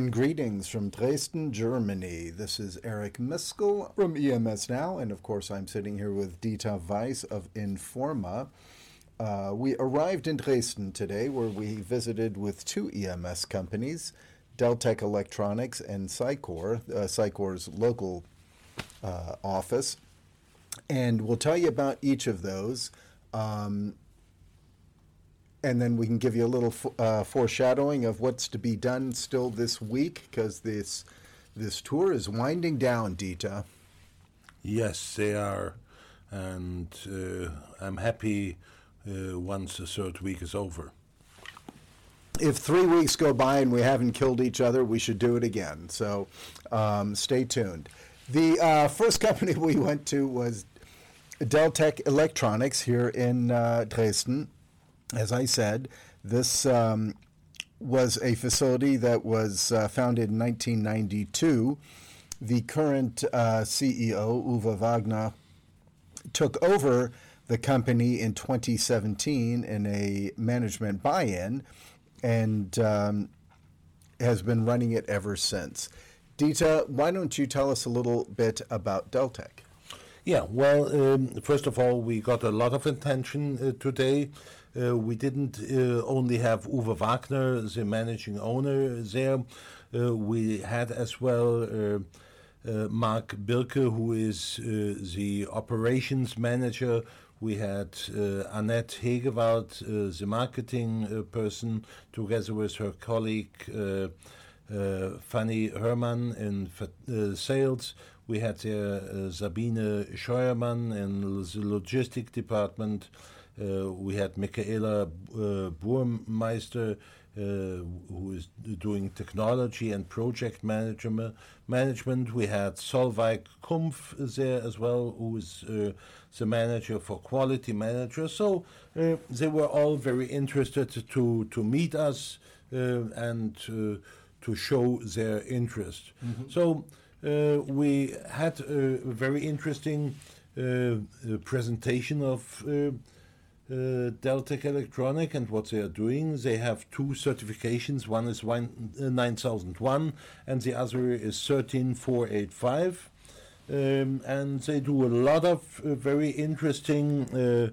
and greetings from Dresden, Germany. This is Eric Miskell from EMS Now, and of course, I'm sitting here with Dieter Weiss of in4ma. Uh, we arrived in Dresden today where we visited with two EMS companies, Deltec Electronics and Cicor, uh, local uh, office. And we'll tell you about each of those. Um, and then we can give you a little uh, foreshadowing of what's to be done still this week because this this tour is winding down, Dieter. Yes, they are, and uh, I'm happy uh, once the third week is over. If three weeks go by and we haven't killed each other, we should do it again. So um, stay tuned. The uh, first company we went to was Deltec Electronics here in uh, Dresden as I said, this um, was a facility that was uh, founded in 1992. The current uh, CEO, Uwe Wagner, took over the company in 2017 in a management buy in and um, has been running it ever since. Dieter, why don't you tell us a little bit about Deltec? Yeah, well, um, first of all, we got a lot of attention uh, today uh, we didn't uh, only have Uwe Wagner, the managing owner, there. Uh, we had as well uh, Mark Birke, who is the operations manager. We had Annette Hegewald, the marketing person, together with her colleague. Uh, Fanny Hermann in uh, sales. We had uh, Sabine Scheuermann in the logistic department. Uh, we had Michaela uh, Burmeister, uh, who is doing technology and project management. Management. We had Solveig Kumpf there as well, who is the manager for quality manager. So they were all very interested to to meet us and to show their interest. Mm-hmm. So uh, we had a very interesting uh, presentation of uh, uh, Deltec Electronic and what they are doing. They have two certifications. One is uh, 9001 and the other is 13485. Um, and they do a lot of uh, very interesting uh,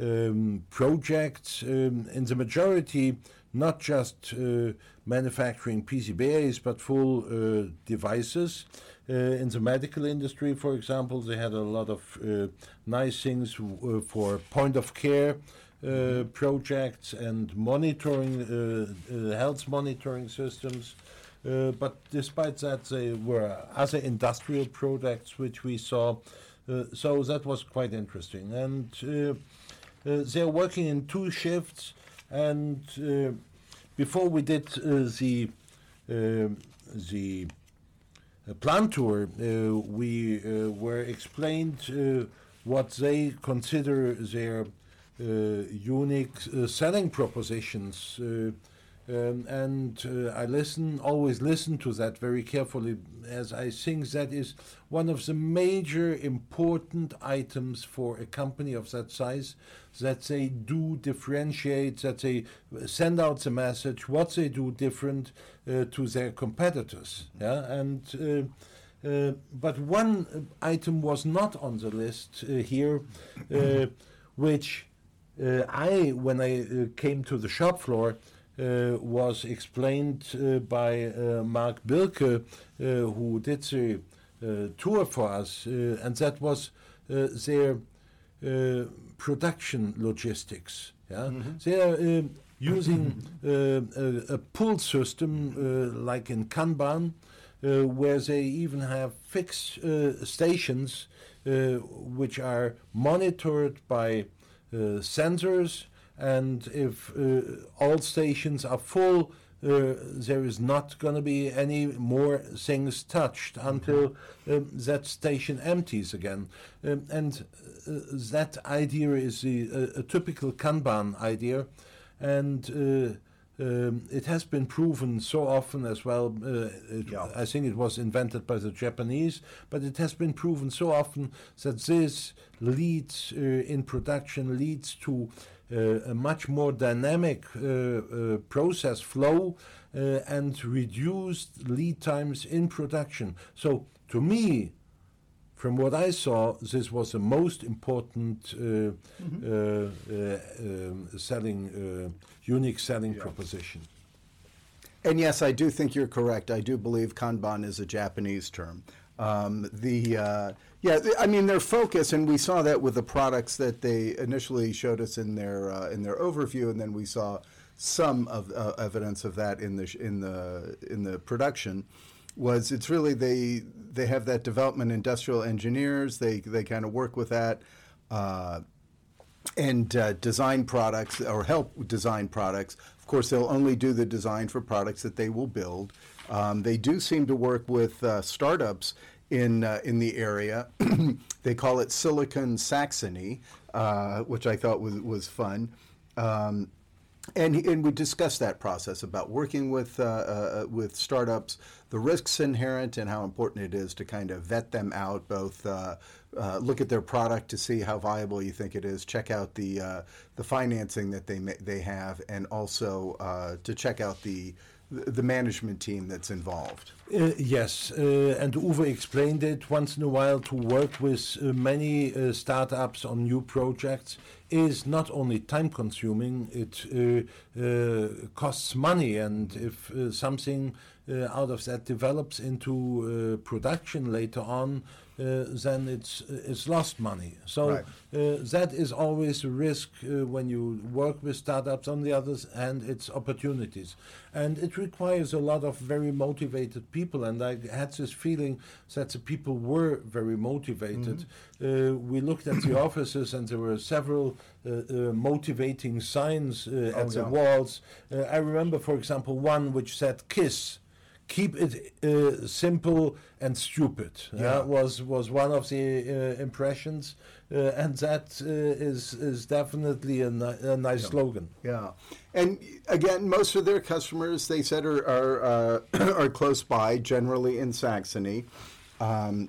um, projects. Um, in the majority, not just uh, manufacturing PCBAs, but full uh, devices. Uh, in the medical industry, for example, they had a lot of uh, nice things uh, for point of care uh, projects and monitoring, health monitoring systems. but despite that, there were other industrial products which we saw. so that was quite interesting. And they're working in two shifts and before we did the the plant tour, uh, we uh, were explained uh, what they consider their unique selling propositions. Um, and uh, I listen, always listen to that very carefully, as I think that is one of the major important items for a company of that size that they do differentiate, that they send out the message, what they do different uh, to their competitors. Yeah, and uh, uh but one item was not on the list uh, here, uh, which I, when I came to the shop floor, Eh, was explained uh, by uh, Mark Birke, who did the tour for us, and that was their production logistics. Yeah? Mm -hmm. They are using a, a, pull system like in Kanban, where they even have fixed stations which are monitored by sensors and if uh, all stations are full, uh, there is not going to be any more things touched until um, that station empties again. Um, and uh, that idea is the, uh, a typical Kanban idea, and uh, um, it has been proven so often as well. Uh, it, yeah. I think it was invented by the Japanese, but it has been proven so often that this leads uh, in production leads to a much more dynamic uh, uh, process flow uh, and reduced lead times in production. So, to me, from what I saw, this was the most important uh, Mm-hmm. uh, uh, um, selling, uh, unique selling proposition. And yes, I do think you're correct. I do believe Kanban is a Japanese term. Um, the uh, yeah, I mean their focus, and we saw that with the products that they initially showed us in their uh, in their overview, and then we saw some of uh, evidence of that in the sh- in the in the production. Was it's really they they have that development industrial engineers. They they kind of work with that. Uh, and uh, design products or help design products. Of course, they'll only do the design for products that they will build. Um, they do seem to work with uh, startups in uh, in the area. they call it Silicon Saxony, uh, which I thought was was fun. Um, and, and we discussed that process about working with uh, uh, with startups, the risks inherent, and how important it is to kind of vet them out. Both uh, uh, look at their product to see how viable you think it is, check out the uh, the financing that they ma- they have, and also uh, to check out the the management team that's involved. Uh, yes, uh, and Uwe explained it once in a while to work with uh, many uh, startups on new projects is not only time consuming, it uh, uh, costs money. And if something out of that develops into production later on, then it's, it's lost money. So Right. uh, that is always a risk uh, when you work with startups. On the other hand, it's opportunities, and it requires a lot of very motivated people. And I had this feeling that the people were very motivated. Uh, we looked at the offices, and there were several uh, uh, motivating signs uh, at the walls. Uh, I remember, for example, one which said "Kiss." Keep it uh, simple and stupid. Yeah. uh, was was one of the uh, impressions, uh, and that uh, is is definitely a, ni- a nice slogan. Yeah, and again, most of their customers they said are are, uh, are close by, generally in Saxony, um,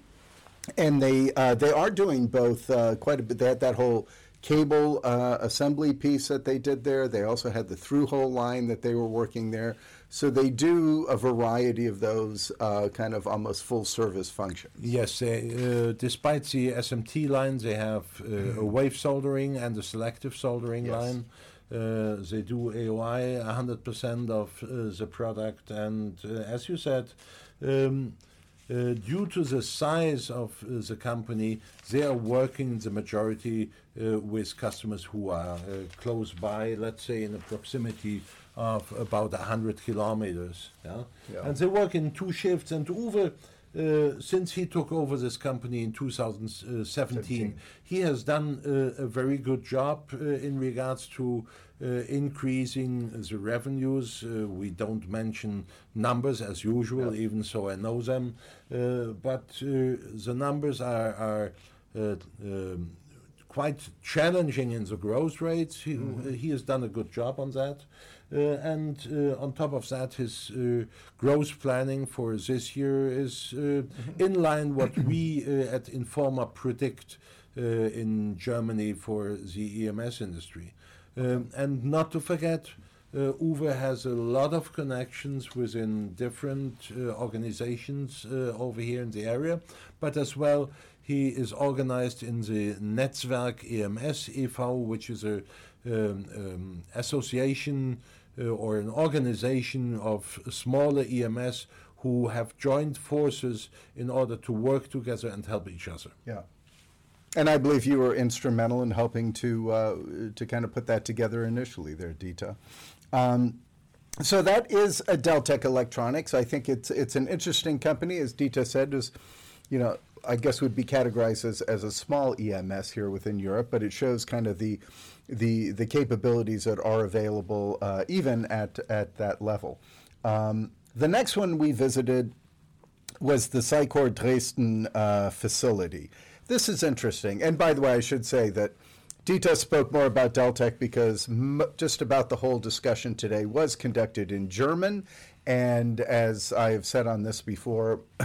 and they uh, they are doing both uh, quite a bit. They had that whole cable uh, assembly piece that they did there. They also had the through hole line that they were working there. So they do a variety of those uh, kind of almost full service functions. Yes, they, uh, despite the SMT line, they have uh, a wave soldering and a selective soldering Yes. line. Uh, they do AOI 100% of uh, the product, and uh, as you said, um, uh, due to the size of uh, the company, they are working the majority uh, with customers who are uh, close by, let's say in the proximity of about 100 kilometers. Yeah? Yeah. And they work in two shifts. And Uwe, uh, since he took over this company in 2017, 17. he has done uh, a very good job uh, in regards to uh, increasing the revenues. Uh, we don't mention numbers as usual, even so I know them. Uh, but uh, the numbers are, are uh, um, quite challenging in the growth rates. He, he has done a good job on that. Uh, and uh, on top of that, his uh, growth planning for this year is uh, in line what we uh, at in4ma predict uh, in Germany for the EMS industry. Um, and not to forget, uh, Uwe has a lot of connections within different uh, organizations uh, over here in the area, but as well, he is organized in the Netzwerk EMS e.V., which is a um, um, association uh, or an organization of smaller EMS who have joined forces in order to work together and help each other. Yeah. And I believe you were instrumental in helping to uh, to kind of put that together initially there, Dieter. Um, so that is a Deltec Electronics. I think it's it's an interesting company, as Dieter said, is you know I guess would be categorized as, as a small EMS here within Europe, but it shows kind of the the the capabilities that are available uh, even at at that level. Um, the next one we visited was the Cicor Dresden uh, facility. This is interesting. And by the way, I should say that Dieter spoke more about Deltec because m- just about the whole discussion today was conducted in German. And as I have said on this before,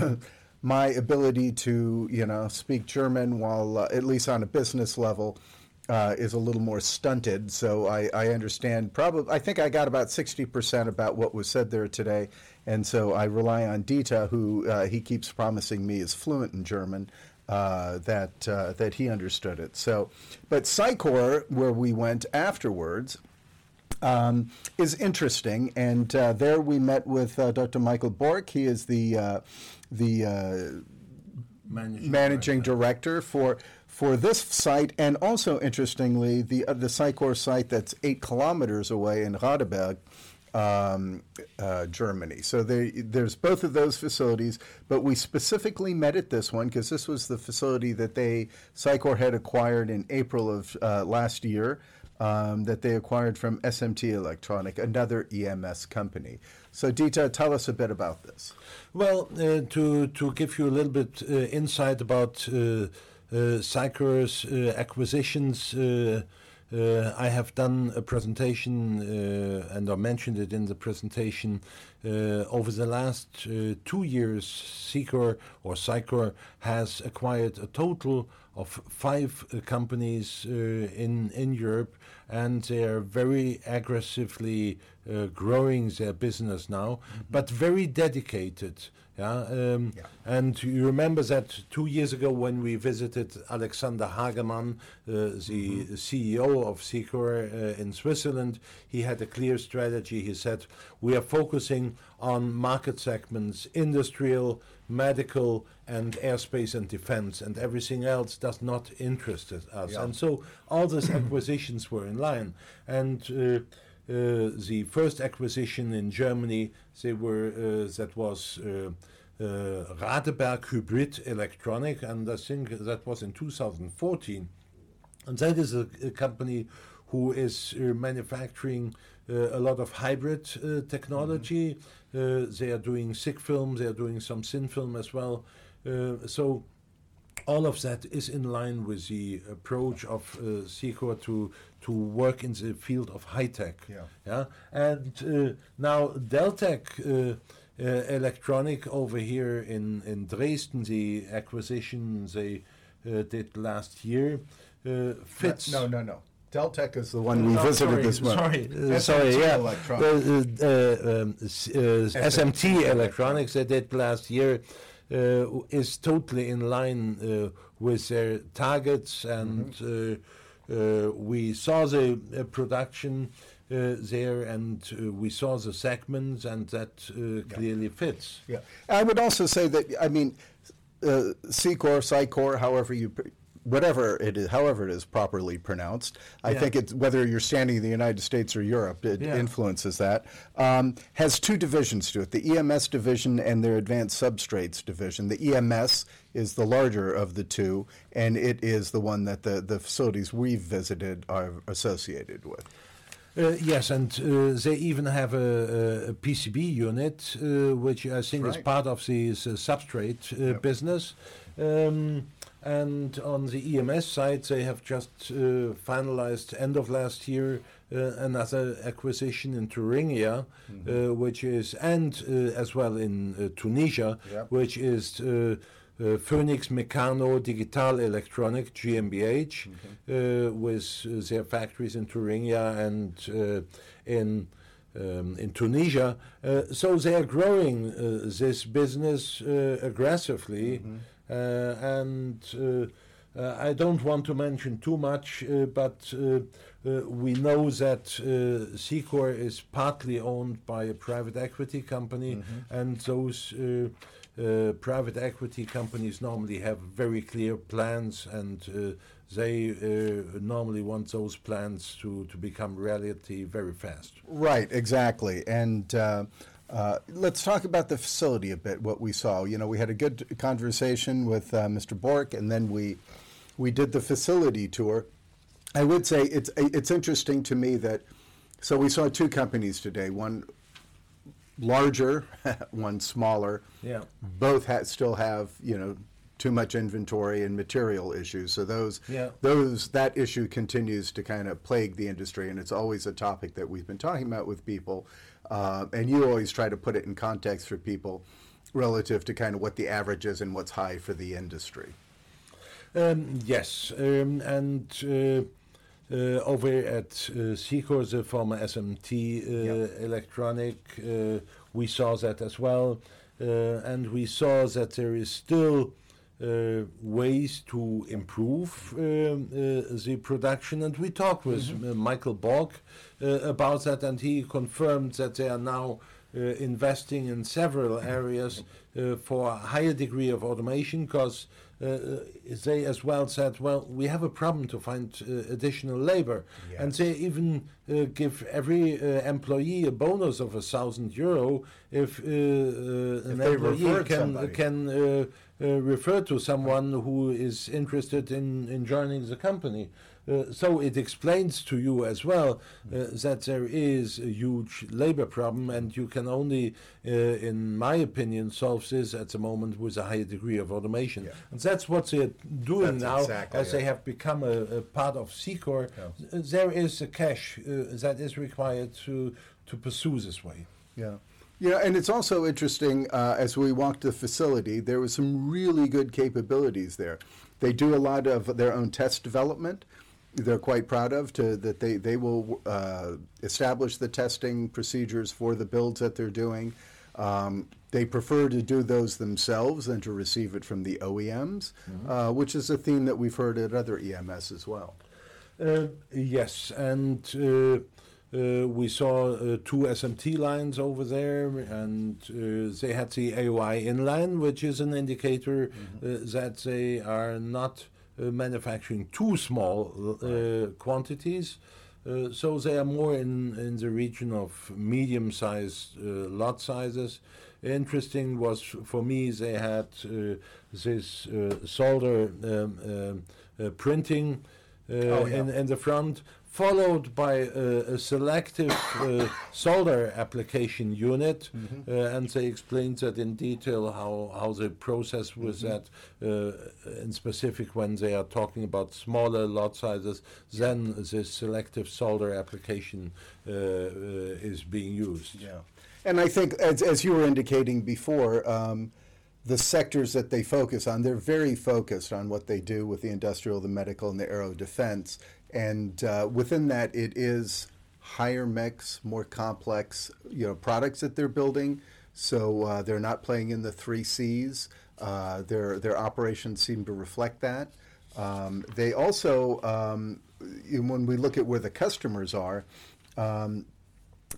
my ability to, you know, speak German while, uh, at least on a business level, uh, is a little more stunted. So I, I understand. Probably, I think I got about sixty percent about what was said there today, and so I rely on Dieter, who uh, he keeps promising me is fluent in German. Uh, that uh, that he understood it. So, but Cicor, where we went afterwards, um, is interesting, and uh, there we met with uh, Dr. Michael Bork. He is the uh, the uh, Managing, managing director for for this site, and also interestingly, the uh, the Cicor site that's eight kilometers away in Radeberg. Um, uh, Germany. So there, there's both of those facilities, but we specifically met at this one because this was the facility that they Cicor had acquired in April of uh, last year. Um, that they acquired from SMT Electronic, another EMS company. So, Dieter, tell us a bit about this. Well, uh, to to give you a little bit uh, insight about uh, uh, uh, acquisitions, uh, I have done a presentation, uh, and I mentioned it in the presentation. Uh, over the last uh, two years, Cicor or Cicor has acquired a total of five uh, companies uh, in in Europe, and they are very aggressively uh, growing their business now, but very dedicated. Yeah, um, Yeah. and you remember that two years ago when we visited Alexander Hagemann, uh, the CEO of Cicor uh, in Switzerland, he had a clear strategy. He said, We are focusing on market segments, industrial, medical, and airspace and defense, and everything else does not interest us. Yeah. And so all those acquisitions were in line. And uh, the first acquisition in Germany, they were uh, that was uh, uh, Radeberg Hybrid Electronic, and I think that was in 2014. And that is a, a company who is uh, manufacturing uh, a lot of hybrid uh, technology. Uh, they are doing thick film, they are doing some thin film as well. Uh, so all of that is in line with the approach of uh, Cicor to to work in the field of high tech. Yeah. Yeah. And uh, now Deltec uh, uh, Electronic over here in in Dresden, the acquisition they uh, did last year uh, fits. No, no, no. Deltec is the one we No, visited sorry, this morning. Sorry, uh, sorry, yeah. Uh, um, SMT Electronics they did last year is totally in line uh, with their targets, and uh, uh, we saw the uh, production uh, there, and uh, we saw the segments, and that uh, clearly fits. Yeah, I would also say that I mean, uh, Cicor, Cicor, however you, whatever it is, however it is properly pronounced. I Yeah. think it's whether you're standing in the United States or Europe, it Yeah. influences that. Um, has two divisions to it: the EMS division and their Advanced Substrates division. The EMS is the larger of the two, and it is the one that the the facilities we've visited are associated with. Uh, yes, and uh, they even have a, a, PCB unit, uh, which I think is part of the substrate uh, Yep. business. Um, and on the EMS side, they have just uh, finalized end of last year uh, another acquisition in Thuringia, uh, which is and uh, as well in uh, Tunisia, Yep. which is. Uh, Phoenix Mecano Digital Electronic GmbH, uh, with uh, their factories in Thuringia and uh, in um, in Tunisia. Uh, so they are growing uh, this business uh, aggressively, uh, and uh, uh, I don't want to mention too much, uh, but uh, uh, we know that uh, Cicor is partly owned by a private equity company, and those uh, private equity companies normally have very clear plans, and uh, they uh, normally want those plans to, to become reality very fast. Right, exactly. And uh, uh, let's talk about the facility a bit. What we saw, you know, we had a good conversation with uh, Mr. Bork, and then we we did the facility tour. I would say it's it's interesting to me that so we saw two companies today. One larger, one smaller. Yeah. Both ha- still have you know too much inventory and material issues. So those Yeah. those that issue continues to kind of plague the industry, and it's always a topic that we've been talking about with people. Uh, and you always try to put it in context for people relative to kind of what the average is and what's high for the industry. Um, yes, um, and uh, Uh, over at uh, Cicor, the former SMT uh, Yep. Electronic, uh, we saw that as well, uh, and we saw that there is still uh, ways to improve um, uh, the production. And we talked with uh, Michael Bork uh, about that, and he confirmed that they are now uh, investing in several areas uh, for a higher degree of automation because they as well said, well, we have a problem to find uh, additional labor. And they even uh, give every uh, employee a bonus of a thousand euro if, uh, uh, an they employee can, can uh, uh, refer to someone who is interested in, in joining the company. Uh, so it explains to you as well uh, that there is a huge labor problem, and you can only, uh, in my opinion, solve this at the moment with a higher degree of automation. Yeah. And that's what they're doing That's now, exactly as they have become a, a part of Cicor. Yeah. There is a cash uh, that is required to to pursue this way. Yeah. Yeah, and it's also interesting uh, as we walked the facility, there was some really good capabilities there. They do a lot of their own test development. They're quite proud of to that they they will uh, establish the testing procedures for the builds that they're doing. Um, they prefer to do those themselves than to receive it from the OEMs, uh, which is a theme that we've heard at other EMS as well. Uh, yes, and uh, uh, we saw uh, two SMT lines over there, and uh, they had the AOI inline, which is an indicator uh, that they are not manufacturing too small uh, quantities. Uh, so they are more in, in the region of medium-sized uh, lot sizes. Interesting was for me they had uh, this uh, solder um, uh, printing uh, Oh, yeah. in, in the front, followed by uh, a selective uh, solder application unit, Mm-hmm. uh, and they explained that in detail how, how the process was Mm-hmm. that, uh, in specific when they are talking about smaller lot sizes, then the selective solder application uh, uh, is being used. Yeah. And I think, as, as you were indicating before, um, the sectors that they focus on, they're very focused on what they do with the industrial, the medical, and the aero defense. And uh, within that, it is higher mix, more complex, you know, products that they're building. So uh, they're not playing in the three C's. Uh, their their operations seem to reflect that. Um, they also, um, when we look at where the customers are, um,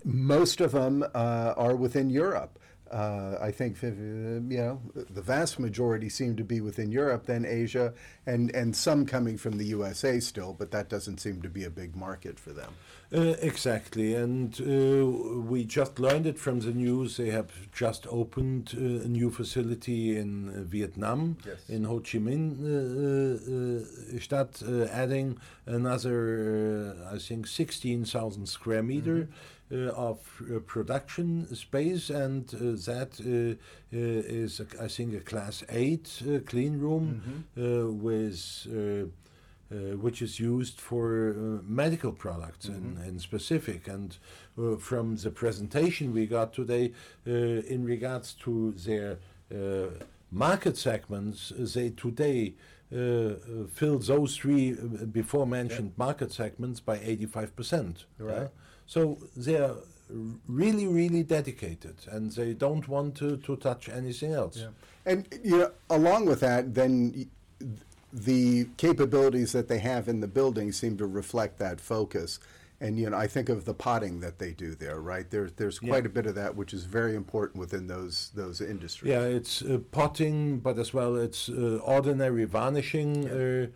most of them uh, are within Europe. Uh, I think uh, you know the vast majority seem to be within Europe, then Asia, and and some coming from the USA still, but that doesn't seem to be a big market for them. Uh, exactly, and uh, we just learned it from the news. They have just opened uh, a new facility in uh, Vietnam, Yes. in Ho Chi Minh uh, uh, Stadt, uh, adding another, uh, I think, 16,000 square meter uh, of uh, production space, and uh, that uh, uh, is, a- I think, a Class 8 uh, clean room uh, with. Uh, uh, which is used for uh, medical products in, in specific. And uh, from the presentation we got today, uh, in regards to their uh, market segments, uh, they today uh, uh, fill those three uh, before mentioned market segments by 85%. Right. Yeah? So they are really, really dedicated and they don't want to, to touch anything else. Yeah. And you know, along with that, then the capabilities that they have in the building seem to reflect that focus. And you know, I think of the potting that they do there, right? There's there's quite a bit of that, which is very important within those those industries. Yeah, it's uh, potting, but as well it's uh, ordinary varnishing. Uh, uh,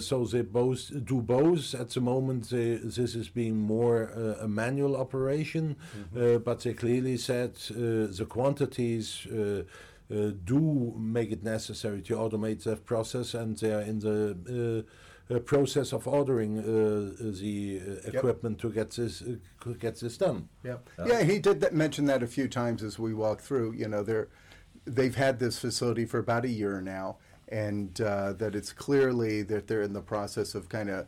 so they both do both. At the moment, they, this is being more uh, a manual operation, uh, but they clearly said uh, the quantities. Uh, uh, do make it necessary to automate that process, and they are in the uh, uh, process of ordering uh, the uh, equipment to get this uh, get this done. Yeah, yeah. He did that, mention that a few times as we walked through. You know, they're they've had this facility for about a year now, and uh, that it's clearly that they're in the process of kind of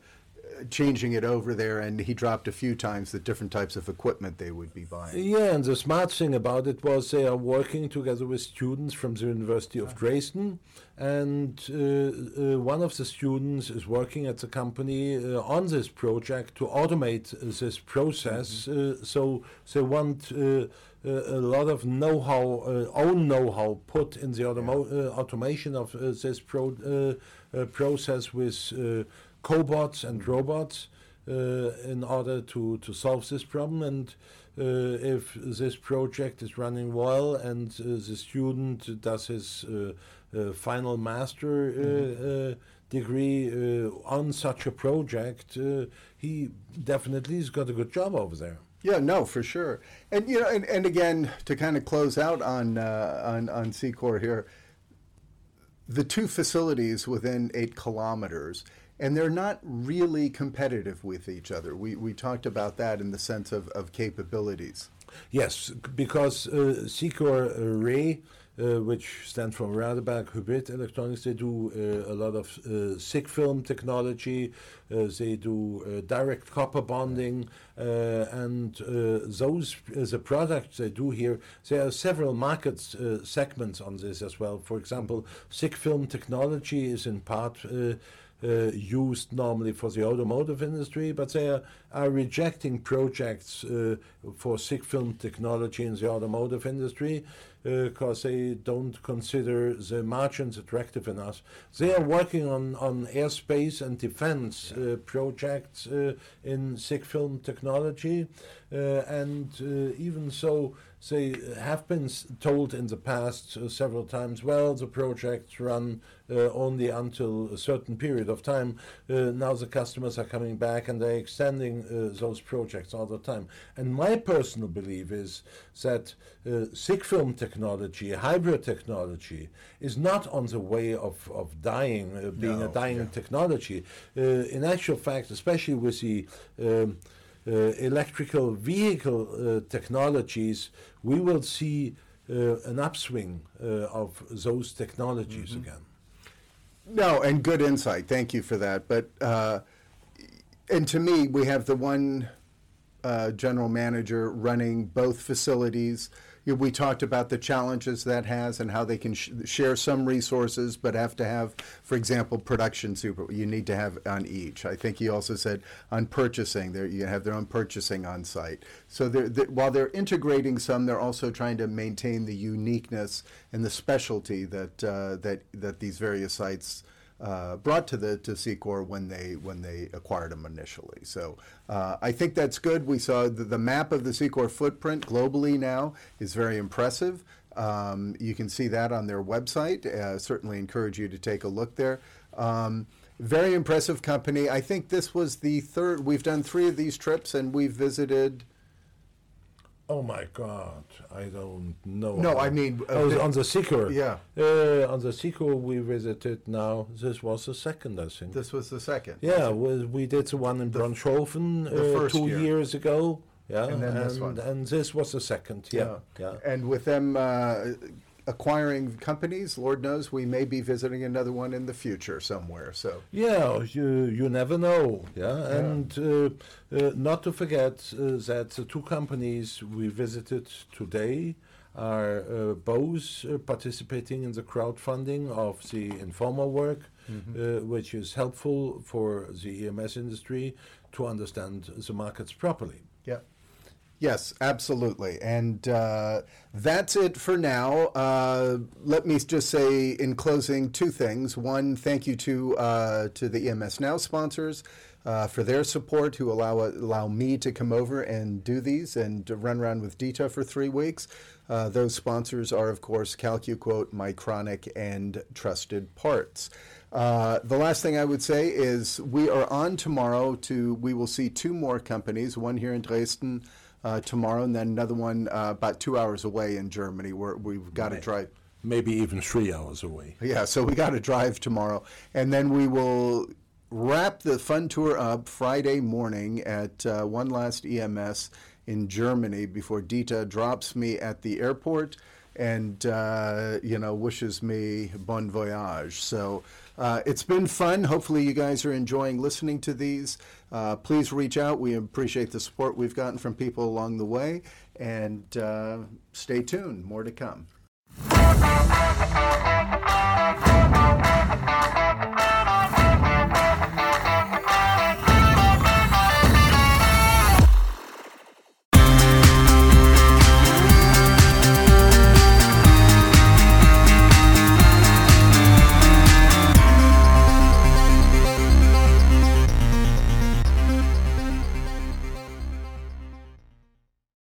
changing it over there, and he dropped a few times the different types of equipment they would be buying. Yeah, and the smart thing about it was they are working together with students from the University of Dresden, and uh, uh, one of the students is working at the company uh, on this project to automate uh, this process. Uh, so they want uh, uh, a lot of know-how, uh, own know-how, put in the automo- uh, automation of uh, this pro- uh, uh, process with uh, cobots and robots uh, in order to, to solve this problem. And uh, if this project is running well and uh, the student does his uh, uh, final master uh, uh, degree uh, on such a project, uh, he definitely has got a good job over there. Yeah, no, for sure. And you know, and, and again, to kind of close out on uh, on on Cicor here, the two facilities within eight kilometers, and they're not really competitive with each other. We we talked about that in the sense of, of capabilities. Yes, because uh, Cicor uh, Ray, uh, which stands for Radeberg Hybrid Electronics, they do uh, a lot of uh, thick film technology, uh, they do uh, direct copper bonding, and those, uh, the products they do here, there are several market segments on this as well. For example, thick film technology is in part. Uh, uh, used normally for the automotive industry, but they are, are rejecting projects uh, for thick film technology in the automotive industry because they don't consider the margins attractive enough. They are working on, on airspace and defense uh, projects uh, in thick film technology, uh, and uh, even so, they have been told in the past uh, several times, well, the projects run uh, only until a certain period of time. Uh, now the customers are coming back and they're extending uh, those projects all the time. And my personal belief is that uh, thick film technology, hybrid technology, is not on the way of, of dying, uh, being a dying yeah. technology. Uh, in actual fact, especially with the um, uh, electrical vehicle uh, technologies, we will see uh, an upswing uh, of those technologies Mm-hmm. again. No, and good insight. Thank you for that. But uh, and to me, we have the one uh, general manager running both facilities. We talked about the challenges that has and how they can sh- share some resources, but have to have, for example, production super. You need to have on each. I think he also said on purchasing, there you have their own purchasing on site. So they're, they while they're integrating some, they're also trying to maintain the uniqueness and the specialty that uh, that that these various sites uh, brought to the to Cicor when they when they acquired them initially. So uh, I think that's good. We saw the, the map of the Cicor footprint globally now is very impressive. Um, you can see that on their website. Uh, certainly encourage you to take a look there. Um, very impressive company. I think this was the third. We've done three of these trips, and we've visited. Oh my God, I don't know. No, I mean, uh, oh, the- on the Cicor. Yeah. Uh, on the Cicor we visited now. This was the second, I think. This was the second. yeah, we, we did the one in the uh, two year. years ago. Yeah, And then this one. and this was the second. Yeah, yeah. And with them uh, acquiring companies, Lord knows we may be visiting another one in the future somewhere. So Yeah, you you never know. Yeah, and uh, uh, not to forget uh, that the two companies we visited today are uh, both uh, participating in the crowdfunding of the in4ma work, uh, which is helpful for the EMS industry to understand the markets properly. yeah. Yes, absolutely. And uh, that's it for now. Uh, let me just say in closing two things. One, thank you to uh, to the EMS Now sponsors uh, for their support, who allow allow me to come over and do these and run around with Dieter for three weeks. Uh, those sponsors are, of course, CalcuQuote, Mycronic, and Trusted Parts. Uh, the last thing I would say is we are on tomorrow to, we will see two more companies, one here in Dresden uh, tomorrow, and then another one uh, about two hours away in Germany where we've got to drive. Maybe even three hours away. Yeah, so we got to drive tomorrow. And then we will wrap the fun tour up Friday morning at uh, One Last EMS in Germany before Dieter drops me at the airport. And uh, you know wishes me bon voyage. So uh, it's been fun. Hopefully, you guys are enjoying listening to these. Uh, please reach out. We appreciate the support we've gotten from people along the way, and uh, stay tuned. More to come.